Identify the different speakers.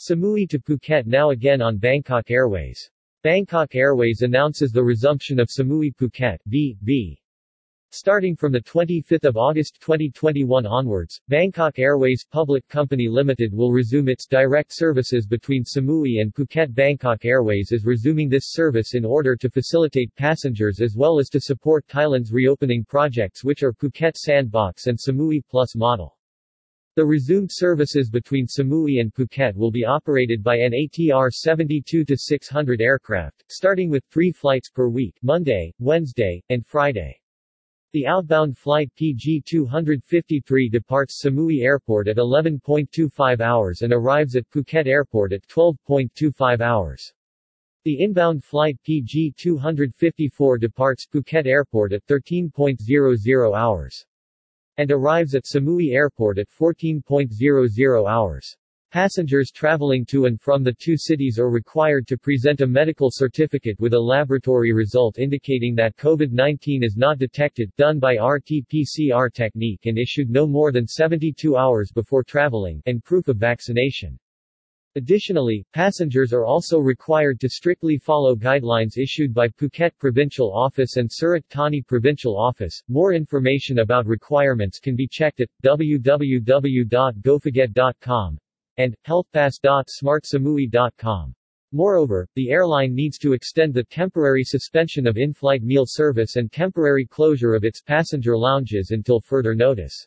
Speaker 1: Samui to Phuket now again on Bangkok Airways. Bangkok Airways announces the resumption of Samui Phuket (B.B.). Starting from 25 August 2021 onwards, Bangkok Airways Public Company Limited will resume its direct services between Samui and Phuket Bangkok Airways is resuming this service in order to facilitate passengers as well as to support Thailand's reopening projects which are Phuket Sandbox and Samui Plus model. The resumed services between Samui and Phuket will be operated by an ATR 72-600 aircraft, starting with three flights per week Monday, Wednesday, and Friday. The outbound flight PG-253 departs Samui Airport at 11.25 hours and arrives at Phuket Airport at 12.25 hours. The inbound flight PG-254 departs Phuket Airport at 13.00 hours and arrives at Samui Airport at 14.00 hours. Passengers traveling to and from the two cities are required to present a medical certificate with a laboratory result indicating that COVID-19 is not detected, done by RT-PCR technique and issued no more than 72 hours before traveling, and proof of vaccination. Additionally, passengers are also required to strictly follow guidelines issued by Phuket Provincial Office and Surat Thani Provincial Office. More information about requirements can be checked at www.gophuket.com and healthpass.smartsamui.com. Moreover, the airline needs to extend the temporary suspension of in-flight meal service and temporary closure of its passenger lounges until further notice.